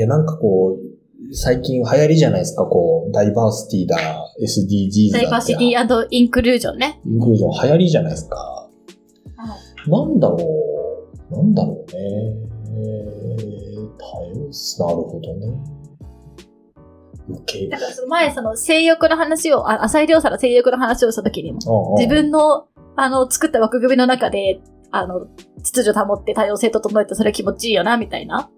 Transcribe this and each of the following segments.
いや、なんかこう、最近流行りじゃないですか、こう、ダイバーシティだ、SDGs だダイバーシティインクルージョンね。インクルージョン流行りじゃないですか。なんだろう、なんだろうね。多様さ、なるほどね。だからその前、その性欲の話を、あ浅井亮さんの性欲の話をした時にも、自分の、あの、作った枠組みの中で、あの、秩序保って多様性整えてそれ気持ちいいよな、みたいな、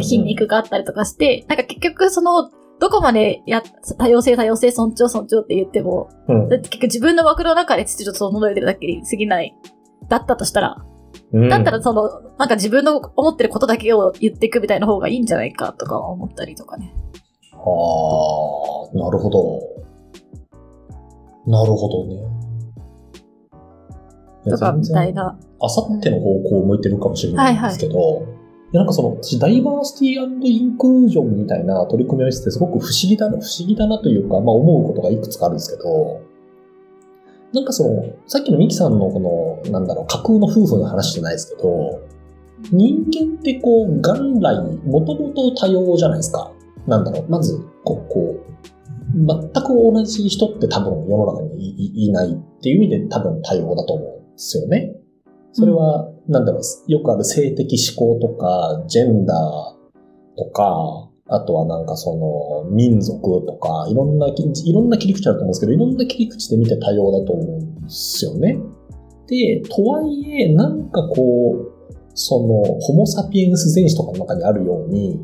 筋肉があったりとかして、なんか結局その、どこまでや、多様性、多様性、尊重、尊重って言っても、うん、結局自分の枠の中で秩序整えてるだけに過ぎない、だったとしたら、うん、だったらその、なんか自分の思ってることだけを言っていくみたいな方がいいんじゃないかとか思ったりとかね。ああ、なるほど。なるほどね。とか、みたいな。あさっての方向を向いてるかもしれないんですけど、はいはい、なんかその、ダイバーシティインクルージョンみたいな取り組みをしてすごく不思議だな、不思議だなというか、まあ思うことがいくつかあるんですけど、なんかその、さっきのミキさんのこの、なんだろう、架空の夫婦の話じゃないですけど、人間ってこう、元来、もともと多様じゃないですか。なんだろう、まず、こう、こう全く同じ人って多分世の中にいないっていう意味で多分多様だと思うんですよね。それは、なんだろう、よくある性的思考とか、ジェンダーとか、あとはなんかその民族とか、いろんな、いろんな切り口あると思うんですけど、いろんな切り口で見て多様だと思うんですよね。で、とはいえ、なんかこう、その、ホモ・サピエンス全史とかの中にあるように、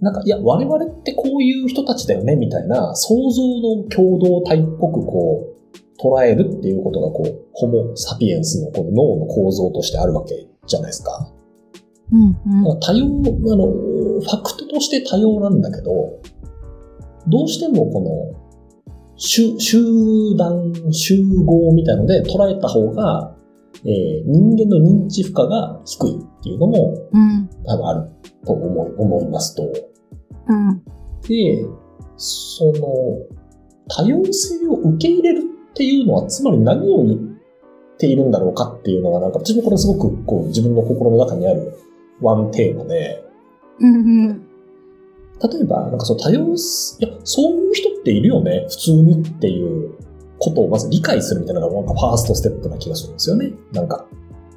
なんか、いや、我々ってこういう人たちだよね、みたいな、想像の共同体っぽくこう、捉えるっていうことが、こう、ホモ・サピエンスのこの脳の構造としてあるわけじゃないですか。うんうん、多様、あの、ファクトとして多様なんだけど、どうしてもこの、集団、集合みたいので捉えた方が、えー、人間の認知負荷が低いっていうのも、うん、多分あると思い思いますと。うん、で、その、多様性を受け入れるっていうのは、つまり何を言っているんだろうかっていうのが、なんか私もこれすごくこう自分の心の中にあるワンテーマで、うんうん、例えば、なんかその多様、いや、そういう人っているよね、普通にっていうことをまず理解するみたいなのが、なんかファーストステップな気がするんですよね。なんか、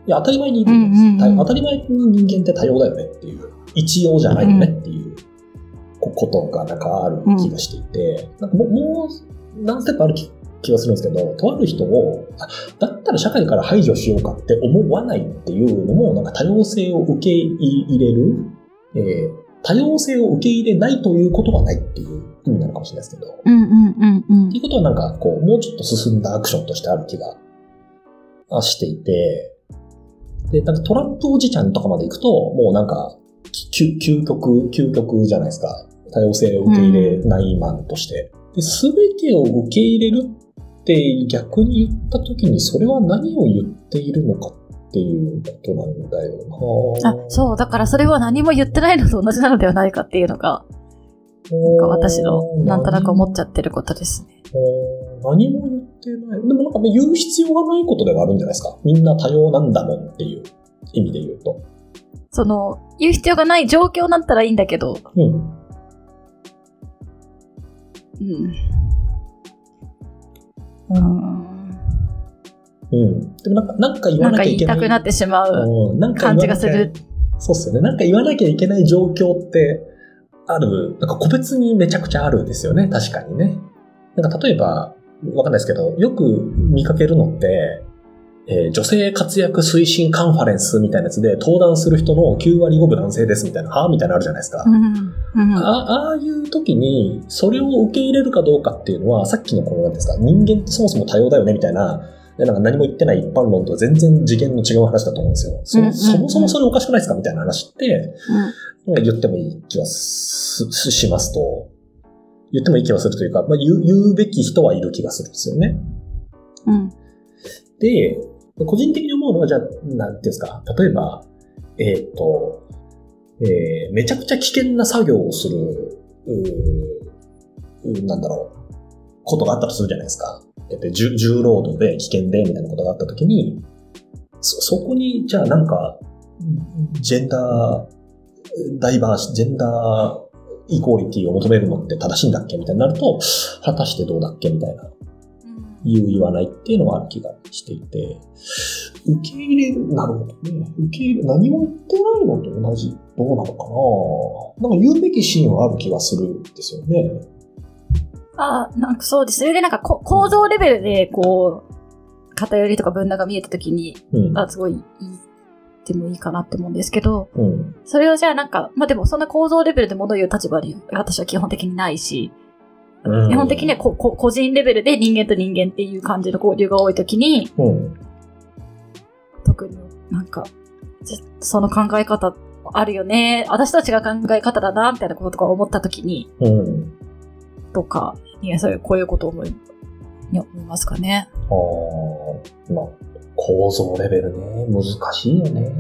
いや、当たり前にいるんです、うんうん、当たり前に人間って多様だよねっていう、一様じゃないよねっていうことがなんかある気がしていて、うん、なんかもう、もう何ステップある気気がするんですけど、とある人を、だったら社会から排除しようかって思わないっていうのも、なんか多様性を受け入れる、えー、多様性を受け入れないということはないっていう意味なのかもしれないですけど、うんうんうんうん。っていうことはなんか、こう、もうちょっと進んだアクションとしてある気がしていて、で、なんかトランプおじちゃんとかまで行くと、もうなんか、究極、究極じゃないですか。多様性を受け入れないマンとして。す、べ、てを受け入れるって逆に言った時にそれは何を言っているのかっていうことなんだよな。あ、そう。だからそれは何も言ってないのと同じなのではないかっていうのが、なんか私のなんとなく思っちゃってることですね。何？も言ってない。でもなんか言う必要がないことではあるんじゃないですか。みんな多様なんだもんっていう意味で言うと。その、言う必要がない状況だったらいいんだけど。うん。うん。うん。うん。でもなんか、なんか言わなきゃいけない。なんか言いたくなってしまう感じがする。そうっすよね。なんか言わなきゃいけない状況ってある、なんか個別にめちゃくちゃあるんですよね。確かにね。なんか例えば、わかんないですけど、よく見かけるのって、えー、女性活躍推進カンファレンスみたいなやつで登壇する人の9割5分男性ですみたいな、はあみたいなのあるじゃないですか。うんうん、あああいう時に、それを受け入れるかどうかっていうのは、さっきのこの、なんですか、人間ってそもそも多様だよねみたいな、なんか何も言ってない一般論とは全然次元の違う話だと思うんですよ。そ,、そもそもそれおかしくないですかみたいな話って、うん、言ってもいい気はしますと、言ってもいい気はするというか、まあ、言う言うべき人はいる気がするんですよね。うん。で、個人的に思うのは、じゃあ、なんていうんですか、例えば、えっ、ー、と、えー、めちゃくちゃ危険な作業をする、うなんだろう、ことがあったとするじゃないですか。えっと、重重労働で危険でみたいなことがあったときに、そ、そこに、じゃあなんか、ジェンダーダイバーシ、ジェンダーイコーリティを求めるのって正しいんだっけ？みたいになると、果たしてどうだっけ？みたいな、言う言わないっていうのはある気がしていて、受け入れる、なるほどね。受け入れ、何も言ってないのと同じ、どうなのかななんか言うべきシーンはある気がするんですよね。あなんかそうです。それでなんか構造レベルで、こう、偏りとか分断が見えたときに、うん、あ、すごいいいってもいいかなって思うんですけど、うん、それをじゃあなんか、まあでもそんな構造レベルで物言う立場に私は基本的にないし、うん、基本的にはここ個人レベルで人間と人間っていう感じの交流が多いときに、うん、特になんか、その考え方あるよね、私たちが考え方だな、みたいなこととか思ったときに、うん、とか、いや、そういう、こういうことを思い、思いますかね。ああ、まあ、構造レベルね、難しいよね。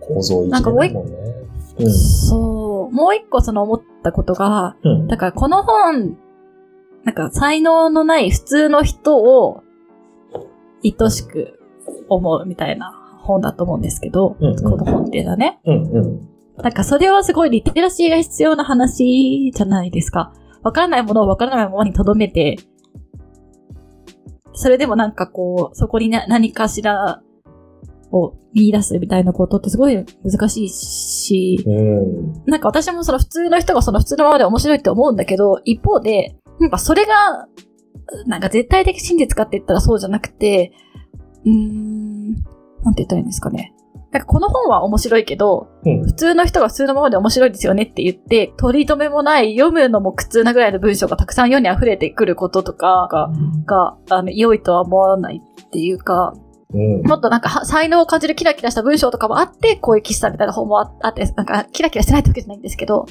構造一だもんね。うん、そう。もう一個その思ったことが、うん、だからこの本、なんか才能のない普通の人を愛しく思うみたいな本だと思うんですけど、うんうん、この本っていうのはね。うんうん、なんかそれはすごいリテラシーが必要な話じゃないですか。わからないものをわからないままに留めて、それでもなんかこう、そこに何かしらを見出すみたいなことってすごい難しいし、うん、なんか私もその普通の人がその普通のままで面白いって思うんだけど、一方で、なんかそれが、なんか絶対的真実かって言ったらそうじゃなくて、うーん、なんて言ったらいいんですかね。なんかこの本は面白いけど、うん、普通の人が普通のままで面白いですよねって言って、取り留めもない読むのも苦痛なぐらいの文章がたくさん世に溢れてくることとかが、うん、が、あの、良いとは思わないっていうか、うん、もっとなんか才能を感じるキラキラした文章とかもあって、こういう喫茶みたいな本もあって、なんかキラキラしてないってわけじゃないんですけど、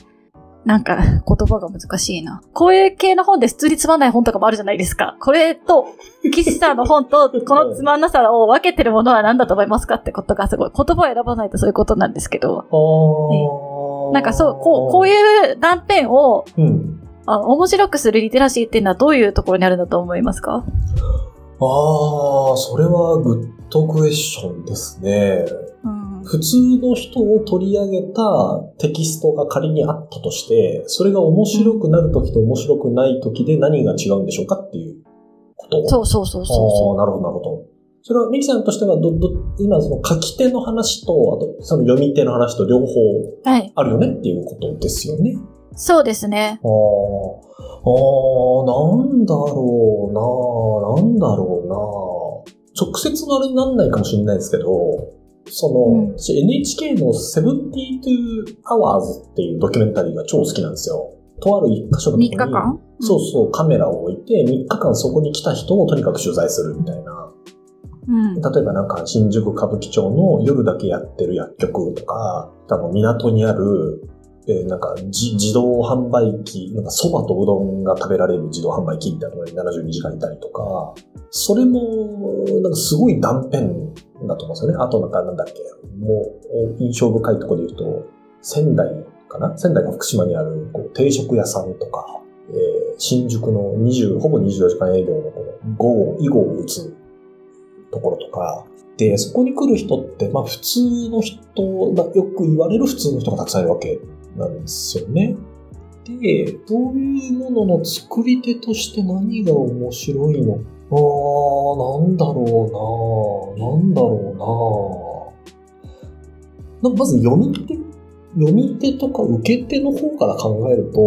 なんか、言葉が難しいな。こういう系の本で普通につまんない本とかもあるじゃないですか。これと、岸さんの本と、このつまんなさを分けてるものは何だと思いますかってことがすごい。言葉を選ばないとそういうことなんですけど。ね、なんかそう、こう、こういう断片を、うん、あ面白くするリテラシーっていうのはどういうところにあるんだと思いますか？ああ、それはグッドクエスチョンですね。うん普通の人を取り上げたテキストが仮にあったとして、それが面白くなるときと面白くないときで何が違うんでしょうかっていうことそうそうそうそうなるほど、なるほど。それは、ミキさんとしてはど、ど、今その書き手の話と、あと、その読み手の話と両方あるよねっていうことですよね。はい、そうですね。ああ、なんだろうななんだろうな直接のあれになんないかもしれないですけど、その、うん、NHK の72 Hours っていうドキュメンタリーが超好きなんですよ。とある一箇所のとこに、3日間？そうそう、カメラを置いて、3日間そこに来た人をとにかく取材するみたいな。うん、例えばなんか新宿歌舞伎町の夜だけやってる薬局とか、多分港にある、えー、なんか自動販売機、なんか蕎麦とうどんが食べられる自動販売機みたいなのに72時間いたりとか、それも、なんかすごい断片だと思うんですよね。あとなんかなんだっけ、もう印象深いところで言うと、仙台かな？仙台が福島にあるこう定食屋さんとか、えー、新宿の20、ほぼ24時間営業のこの号、囲碁を打つところとか、で、そこに来る人って、まあ普通の人、よく言われる普通の人がたくさんいるわけなんですよね。で、そういうものの作り手として何が面白いの？あー、なんだろうななんだろうなまず読み手？読み手とか受け手の方から考えると、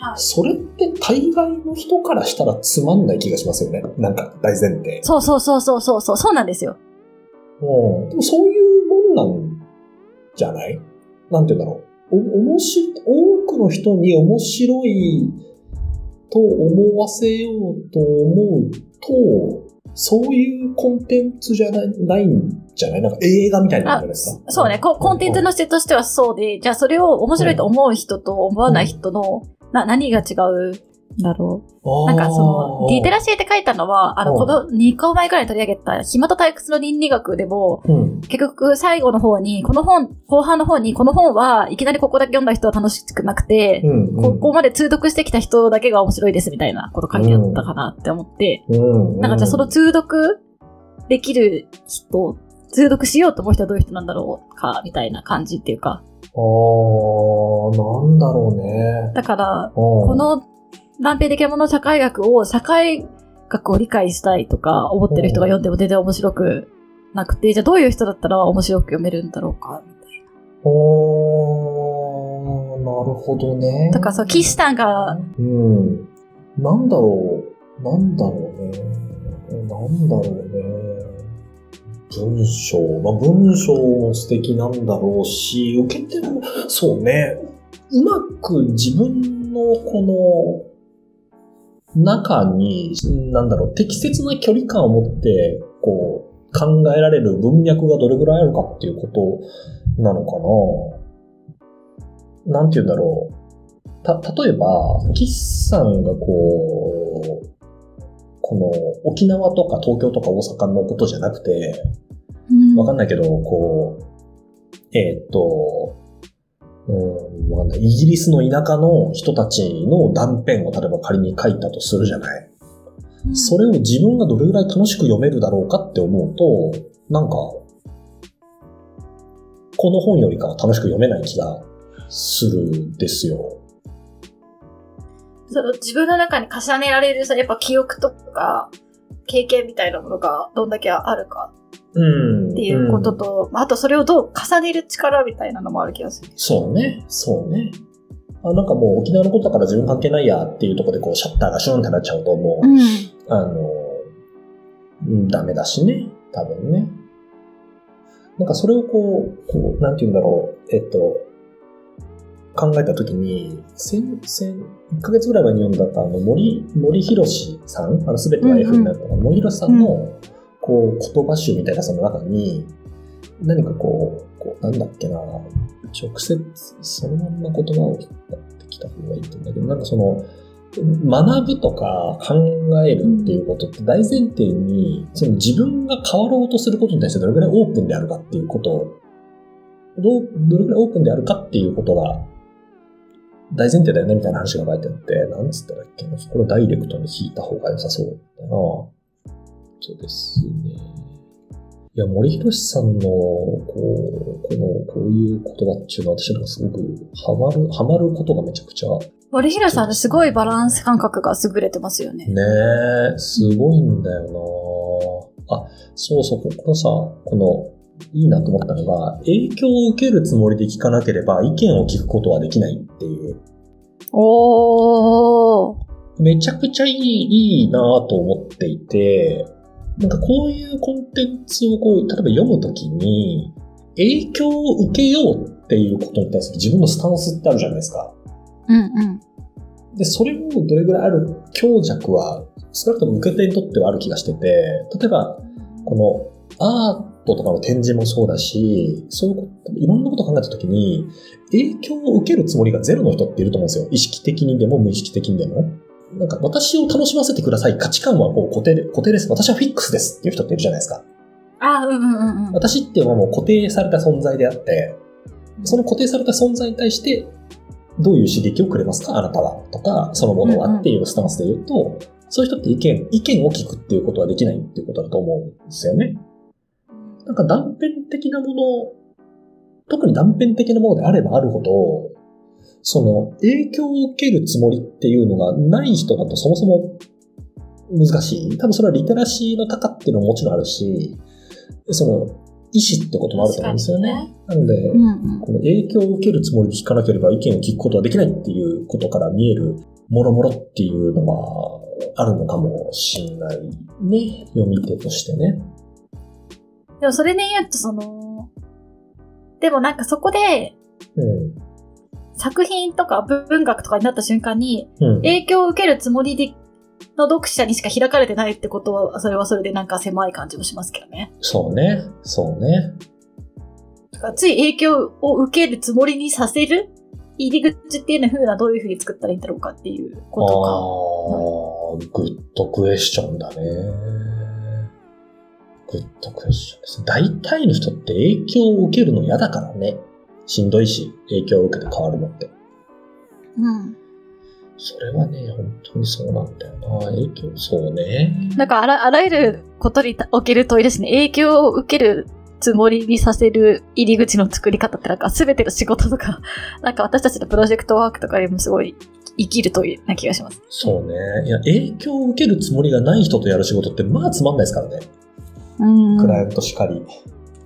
はい、それって大概の人からしたらつまんない気がしますよね。なんか大前提。そうそうそうそうそうそう、そうなんですよ。うん。でもそういうもんなんじゃない？なんて言うんだろう。お、おもし、多くの人に面白いと思わせようと思うと、そういうコンテンツじゃないないんじゃない？なんか映画みたいなことですか？そうね。コ。コンテンツの質としてはそうで、じゃあそれを面白いと思う人と思わない人の、な何が違うだろう。なんかその、リテラシーって書いたのは、あの、この2個前くらいに取り上げた、暇と退屈の倫理学でも、うん、結局最後の方に、この本、後半の方に、この本はいきなりここだけ読んだ人は楽しくなくて、うんうん、ここまで通読してきた人だけが面白いですみたいなこと書いてあったかなって思って、うん。うん、なんかじゃあその通読できる人通読しようと思う人はどういう人なんだろうか、みたいな感じっていうか。あー、なんだろうね。だから、この断片的なもの社会学を社会学を理解したいとか思ってる人が読んでも全然面白くなくて、じゃあどういう人だったら面白く読めるんだろうか、みたいな。おー、なるほどね。だからそう、岸さんが、うん。なんだろう、なんだろうね。なんだろうね。文章、まあ、文章も素敵なんだろうし、受けても、そうね、うまく自分のこの中に、なんだろう、適切な距離感を持って、こう、考えられる文脈がどれぐらいあるかっていうことなのかな。なんて言うんだろう。た、例えば、岸さんがこう、この沖縄とか東京とか大阪のことじゃなくて、わかんないけど、こう、えー、っと、うん、わかんない。イギリスの田舎の人たちの断片を例えば仮に書いたとするじゃない。うん、それを自分がどれぐらい楽しく読めるだろうかって思うと、なんか、この本よりかは楽しく読めない気がするんですよ。その自分の中に重ねられるさ、やっぱ記憶とか経験みたいなものがどんだけあるか。っていうことと、うん、あとそれをどう重ねる力みたいなのもある気がする。そうね、そうね。あなんかもう沖縄のことだから自分関係ないやっていうところでこうシャッターがシュンってなっちゃうともう、うん、あの、ダメだしね、多分ね。なんかそれをこう、こう、なんて言うんだろう、えっと、考えたときに、先、先、1ヶ月ぐらい前に読んだあの森、森博さん、あの、すべてが F になった、うんうん、森博さんの、こう、言葉集みたいなその中に、何かこう、こうなんだっけな、直接そのまんま言葉を引っ張ってきた方がいいと思うんだけど、なんかその、学ぶとか考えるっていうことって大前提に、その自分が変わろうとすることに対してどれくらいオープンであるかっていうことを、どどれくらいオープンであるかっていうことが大前提だよねみたいな話が書いてあって、なんつったらっけな、これをダイレクトに引いた方が良さそうだな。そうですね。いや、森博さんの、こう、この、こういう言葉っていうのは私なんかすごくハマる、ハマることがめちゃくちゃ。森博さんすごいバランス感覚が優れてますよね。ねえ、すごいんだよなあ、そうそう、ここさ、この、いいなと思ったのが、影響を受けるつもりで聞かなければ意見を聞くことはできないっていう。おー。めちゃくちゃいい、いいなと思っていて、なんかこういうコンテンツをこう、例えば読むときに、影響を受けようっていうことに対する自分のスタンスってあるじゃないですか。うんうん。で、それもどれぐらいある強弱は、少なくとも受け手にとってはある気がしてて、例えば、このアートとかの展示もそうだし、そういうこと、いろんなことを考えたときに、影響を受けるつもりがゼロの人っていると思うんですよ。意識的にでも無意識的にでも。なんか私を楽しませてください。価値観はこう固定固定です。私はフィックスですっていう人っているじゃないですか。あうんうんうん。私っていうのはもう固定された存在であって、その固定された存在に対して、どういう刺激をくれますか？あなたはとか、そのものはっていうスタンスで言うと、うんうん、そういう人って意見、意見を聞くっていうことはできないっていうことだと思うんですよね。なんか断片的なもの、特に断片的なものであればあるほど、その影響を受けるつもりっていうのがない人だとそもそも難しい。多分それはリテラシーの高っていうのももちろんあるし、その意思ってこともあると思うんですよね。ねなので、うんうん、この影響を受けるつもりで聞かなければ意見を聞くことはできないっていうことから見えるもろもろっていうのはあるのかもしれないね。読み手としてね。でもそれで言うとその、でもなんかそこで、うん、作品とか文学とかになった瞬間に、影響を受けるつもりでの読者にしか開かれてないってことは、それはそれでなんか狭い感じもしますけどね。そうね。そうね。だからつい影響を受けるつもりにさせる入り口っていうのはどういうふうに作ったらいいんだろうかっていうことか。ああ、グッドクエスチョンだね。グッドクエスチョンです。大体の人って影響を受けるの嫌だからね。しんどいし、影響を受けて変わるのって。うん。それはね、本当にそうなんだよな。影響、そうね。なんかあら、あらゆることにおける問いですね。影響を受けるつもりにさせる入り口の作り方ってなんか全ての仕事とか、なんか私たちのプロジェクトワークとかにもすごい生きるというな気がします。そうね。いや、影響を受けるつもりがない人とやる仕事ってまあつまんないですからね。うん。クライアントしかり。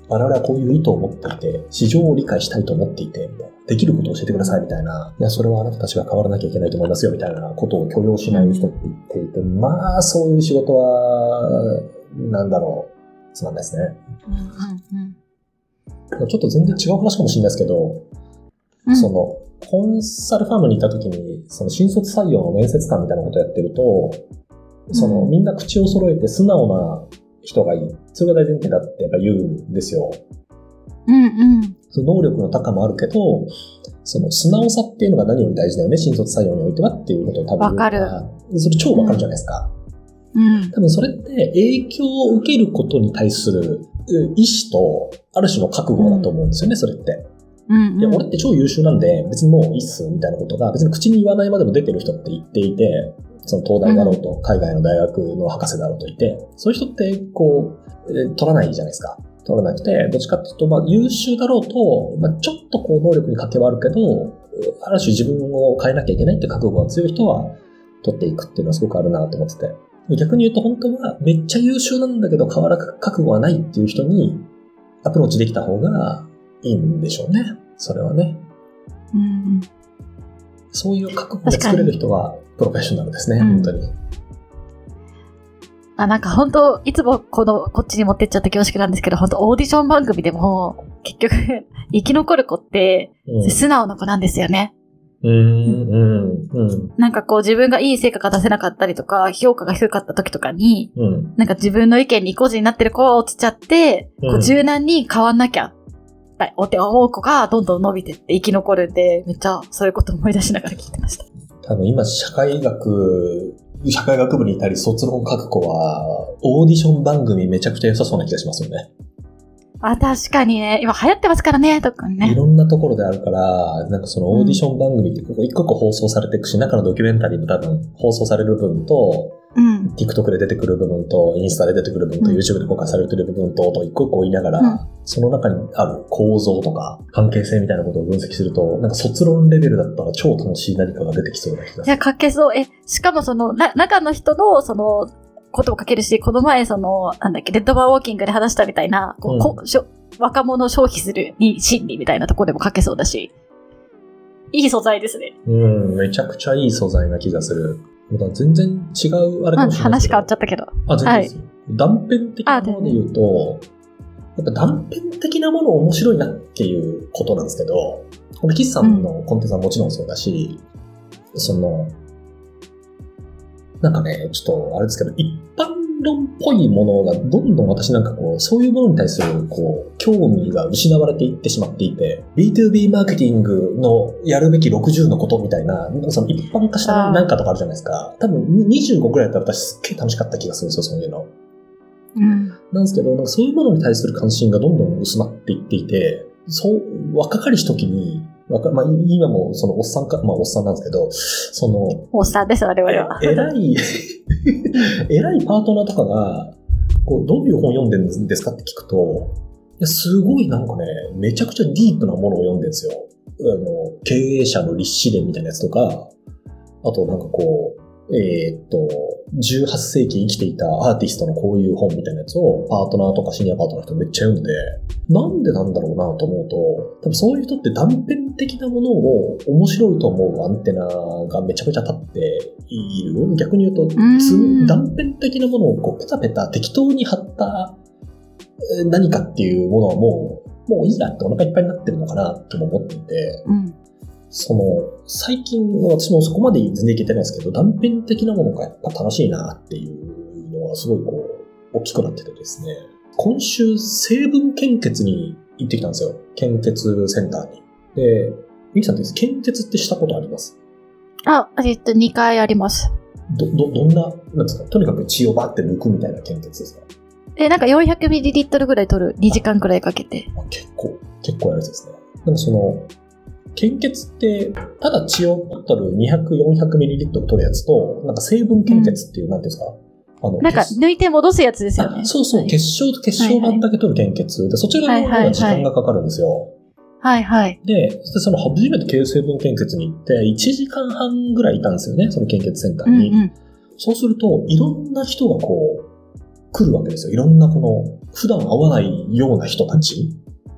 我々はこういう意図を持っていて、市場を理解したいと思っていて。できることを教えてください、みたいな。いや、それはあなたたちが変わらなきゃいけないと思いますよ、みたいなことを許容しない人って言っていて、まあ、そういう仕事は、なんだろう、つまんないですね。ちょっと全然違う話かもしれないですけど、うん、その、コンサルファームにいた時に、その新卒採用の面接官みたいなことをやってると、その、みんな口を揃えて素直な人がいい。それが大前提だってやっぱ言うんですよ。うんうん。その能力の高もあるけど、その素直さっていうのが何より大事だよね、新卒採用においてはっていうことを多分わかる。それ超わかるじゃないですか。うん。多分それって影響を受けることに対する意思と、ある種の覚悟だと思うんですよね、うん、それって。うんうん、いや、俺って超優秀なんで、別にもういいっす、みたいなことが、別に口に言わないまでも出てる人って言っていて、その東大だろうと、海外の大学の博士だろうといて、そういう人って、こう、え取らないじゃないですか。取らなくて、どっちかっていうと、まあ、優秀だろうと、まあ、ちょっとこう、能力に欠けはあるけど、ある種自分を変えなきゃいけないって覚悟が強い人は、取っていくっていうのはすごくあるなと思ってて。逆に言うと本当はめっちゃ優秀なんだけど変わら覚悟はないっていう人にアプローチできた方がいいんでしょうね。それはね。うん。そういう覚悟で作れる人はプロフェッショナルですね、本当に。あ、なんか本当、いつもこの、こっちに持ってっちゃって恐縮なんですけど、本当オーディション番組でも、結局 生き残る子って、素直な子なんですよね。うん、うん、うん。なんかこう自分がいい成果が出せなかったりとか、評価が低かった時とかに、うん、なんか自分の意見に個人になってる子は落ちちゃって、こう柔軟に変わんなきゃおって思う子がどんどん伸びてって生き残るんで、めっちゃそういうこと思い出しながら聞いてました。多分今、社会学、社会学部にいたり卒論書く子は、オーディション番組めちゃくちゃ良さそうな気がしますよね。あ、確かにね。今流行ってますからね、特にね。いろんなところであるから、なんかそのオーディション番組ってここ一個一個放送されていくし、中のドキュメンタリーも多分放送される分と、うん、TikTok で出てくる部分と、インスタで出てくる部分と、うん、YouTube で公開されてる部分と、と一個一個言いながら、うん、その中にある構造とか関係性みたいなことを分析すると、なんか卒論レベルだったら超楽しい何かが出てきそうな気がする。いや、書けそう。え、しかもその、な、中の人の、その、ことも書けるし、この前その、なんだっけ、レッドバーウォーキングで話したみたいな、こう、こしょ若者消費するに心理みたいなところでも書けそうだし、いい素材ですね。うん、めちゃくちゃいい素材な気がする。全然違うあれかもしれない。話変わっちゃったけど。あ、全然です、はい、断片的なもので言うと、やっぱ断片的なもの面白いなっていうことなんですけど、これ、岸さんのコンテンツはもちろんそうだし、うん、その、なんかね、ちょっとあれですけど、一般論っぽいものがどんどん私なんかこう、そういうものに対するこう、興味が失われていってしまっていて、B2B マーケティングのやるべき60のことみたいな、その一般化したなんかとかあるじゃないですか。多分25くらいだったら私すっげえ楽しかった気がするんですよ、そういうの。うん。なんですけど、なんかそういうものに対する関心がどんどん薄まっていっていて、そう、若かりし時に、わかまあ、今もそのおっさんか、まあおっさんなんですけど、その、おっさんです、我々は。偉い、偉いパートナーとかが、こう、どういう本読んでるんですかって聞くと、いやすごいなんかね、めちゃくちゃディープなものを読んでるんですよ。あの、経営者の立志伝みたいなやつとか、あとなんかこう、えー、っと、18世紀生きていたアーティストのこういう本みたいなやつをパートナーとかシニアパートナーの人めっちゃ読んで、なんでなんだろうなと思うと、多分そういう人って断片的なものを面白いと思うアンテナがめちゃくちゃ立っている。逆に言うと、断片的なものをこうペタペタ適当に貼った何かっていうものはもう、もういいやってお腹いっぱいになってるのかなとも思っていて、うんその、最近、私もそこまで全然いけてないですけど、断片的なものがやっぱ楽しいなっていうのがすごいこう、大きくなっててですね、今週、成分献血に行ってきたんですよ。献血センターに。で、ミキさんです献血ってしたことあります？あ、えっと、2回あります。ど、ど、どんな、なんですか？とにかく血をバーって抜くみたいな献血ですか？え、なんか 400ml ぐらい取る。2時間くらいかけて。結構、結構やるやつですね。でもその、献血って、ただ血を取る200、400ml 取るやつと、なんか成分献血っていう、うん、なんていうんですか、あの、なんか抜いて戻すやつですよね。そうそう、結晶と結晶版だけ取る献血で、そちらの方が時間がかかるんですよ。はいはい。で、その初めて京成分献血に行って、1時間半ぐらいいたんですよね、その献血センターに。うんうん、そうすると、いろんな人がこう、来るわけですよ。いろんなこの、普段会わないような人たち。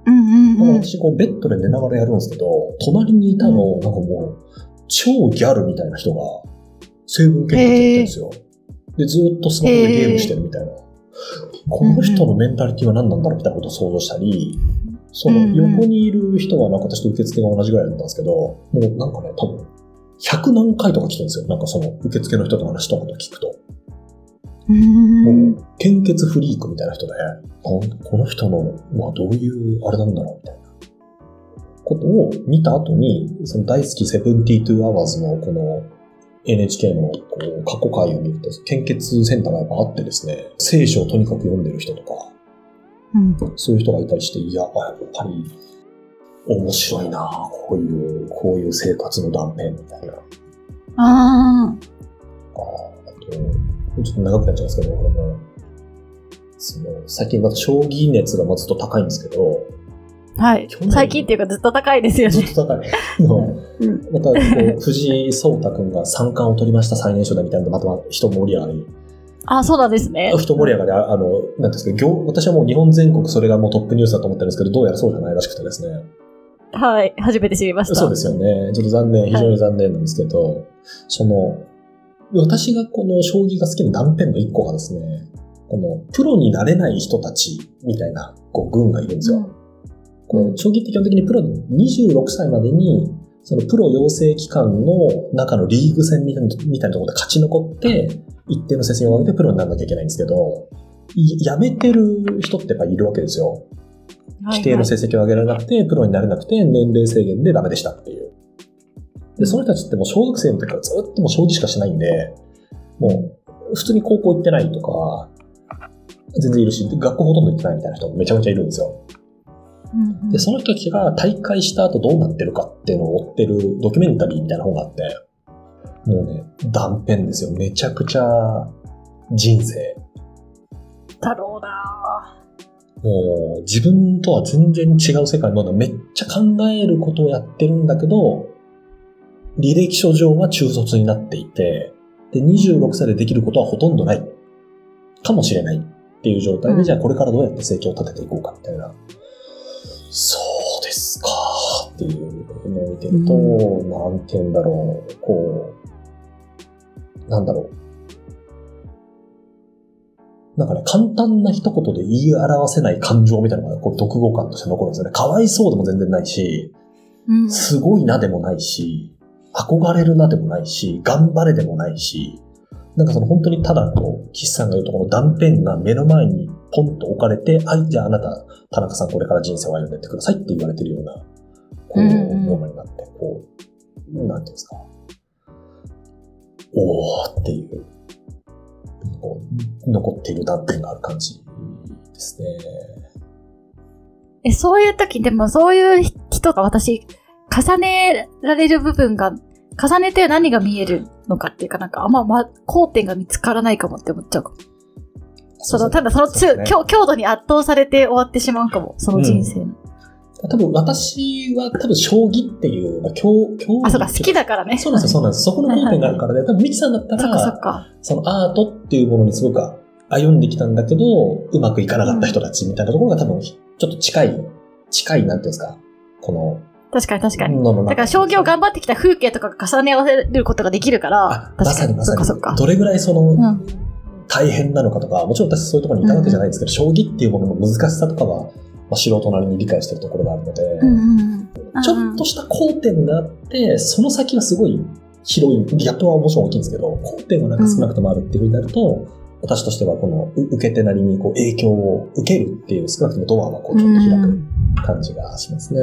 うんうんうん、私こうベッドで寝ながらやるんですけど、隣にいたの、なんかもう、超ギャルみたいな人が、成分献血やってるんですよ。で、ずっとスマホでゲームしてるみたいな。この人のメンタリティは何なんだろうみたいなことを想像したり、その横にいる人はなんか私と受付が同じぐらいだったんですけど、もうなんかね、多分、100何回とか来てるんですよ。なんかその受付の人と話とかと聞くと。もう、献血フリークみたいな人で、この人の、まあどういうあれなんだろうみたいなことを見た後に、その大好き72 hours のこの NHK のこう過去回を見ると、献血センターがやっぱあってですね、聖書をとにかく読んでる人とか、うん、そういう人がいたりして、いや、やっぱり面白いなこういう、こういう生活の断片みたいな。ああ。あと、ちょっと長くなっちゃうんですけど、これも、その、最近また将棋熱がずっと高いんですけど、はい。最近っていうかずっと高いですよね。ずっと高 い。うん、またこう、藤井聡太君が三冠を取りました最年少だみたいなまた人盛り上がり。あ、そうなんですね。人盛り上がり、あの、なんですか、私はもう日本全国それがもうトップニュースだと思ってるんですけど、どうやらそうじゃないらしくてですね。はい。初めて知りました。そうですよね。ちょっと残念、非常に残念なんですけど、はい、その、私がこの将棋が好きな断片の一個がですね、このプロになれない人たちみたいなこう軍がいるんですよ。うん、こう将棋って基本的にプロ26歳までにそのプロ養成機関の中のリーグ戦みたいなみたいなところで勝ち残って、一定の成績を上げてプロにならなきゃいけないんですけど、辞めてる人ってやっぱいるわけですよ。規定の成績を上げられなくて、プロになれなくて、年齢制限でダメでしたっていう。で、その人たちってもう小学生の時からずっともう将棋しかしないんで、もう普通に高校行ってないとか、全然いるし、学校ほとんど行ってないみたいな人もめちゃめちゃいるんですよ。で、その人たちが大会した後どうなってるかっていうのを追ってるドキュメンタリーみたいな本があって、もうね、断片ですよ。めちゃくちゃ人生。だろうなもう自分とは全然違う世界のめっちゃ考えることをやってるんだけど、履歴書上は中卒になっていて、で、26歳でできることはほとんどない。かもしれないっていう状態で、うん、じゃあこれからどうやって生計を立てていこうかみたいな。そうですかっていうのを見てると、うん、なんて言うんだろう、こう、なんだろう。なんかね、簡単な一言で言い表せない感情みたいなのが、こう、読語感として残るんですよね。かわいそうでも全然ないし、すごいなでもないし、憧れるなでもないし、頑張れでもないし、なんかその本当にただこう、岸さんが言うとこの断片が目の前にポンと置かれて、はい、じゃああなた、田中さんこれから人生を歩んでってくださいって言われてるような、こう、ものになって、こう、なんていうんですか。おーっていう、こう、残っている断片がある感じですね。え、そういう時、でもそういう人が私、重ねられる部分が、重ねて何が見えるのかっていうか、なんかあんま、ま、交点が見つからないかもって思っちゃうかも。その、ただその強、ね、強度に圧倒されて終わってしまうかも、その人生の。うん、多分私は多分将棋っていう、競、競あ、そうか、好きだからね。そうなんですよ、そうなんです。そこの交点があるからね。多分ミキさんだったら、そっかそっか。そのアートっていうものにすごく歩んできたんだけど、うまくいかなかった人たちみたいなところが多分、ちょっと近い、近い、なんていうんですか、この、確かに確かに。だから将棋を頑張ってきた風景とか重ね合わせることができるから、まさにまさに。そっか。どれぐらいその、うん大変なのかとか、もちろん私そういうところにいたわけじゃないんですけど、将棋っていうものの難しさとかは、まあ、素人なりに理解してるところがあるので、ちょっとした交点があって、その先はすごい広い、ギャップはもちろん大きいんですけど、交点はなんか少なくともあるっていうふうになると、私としてはこの受け手なりにこう影響を受けるっていう少なくともドアはこうちょっと開く感じがしますね。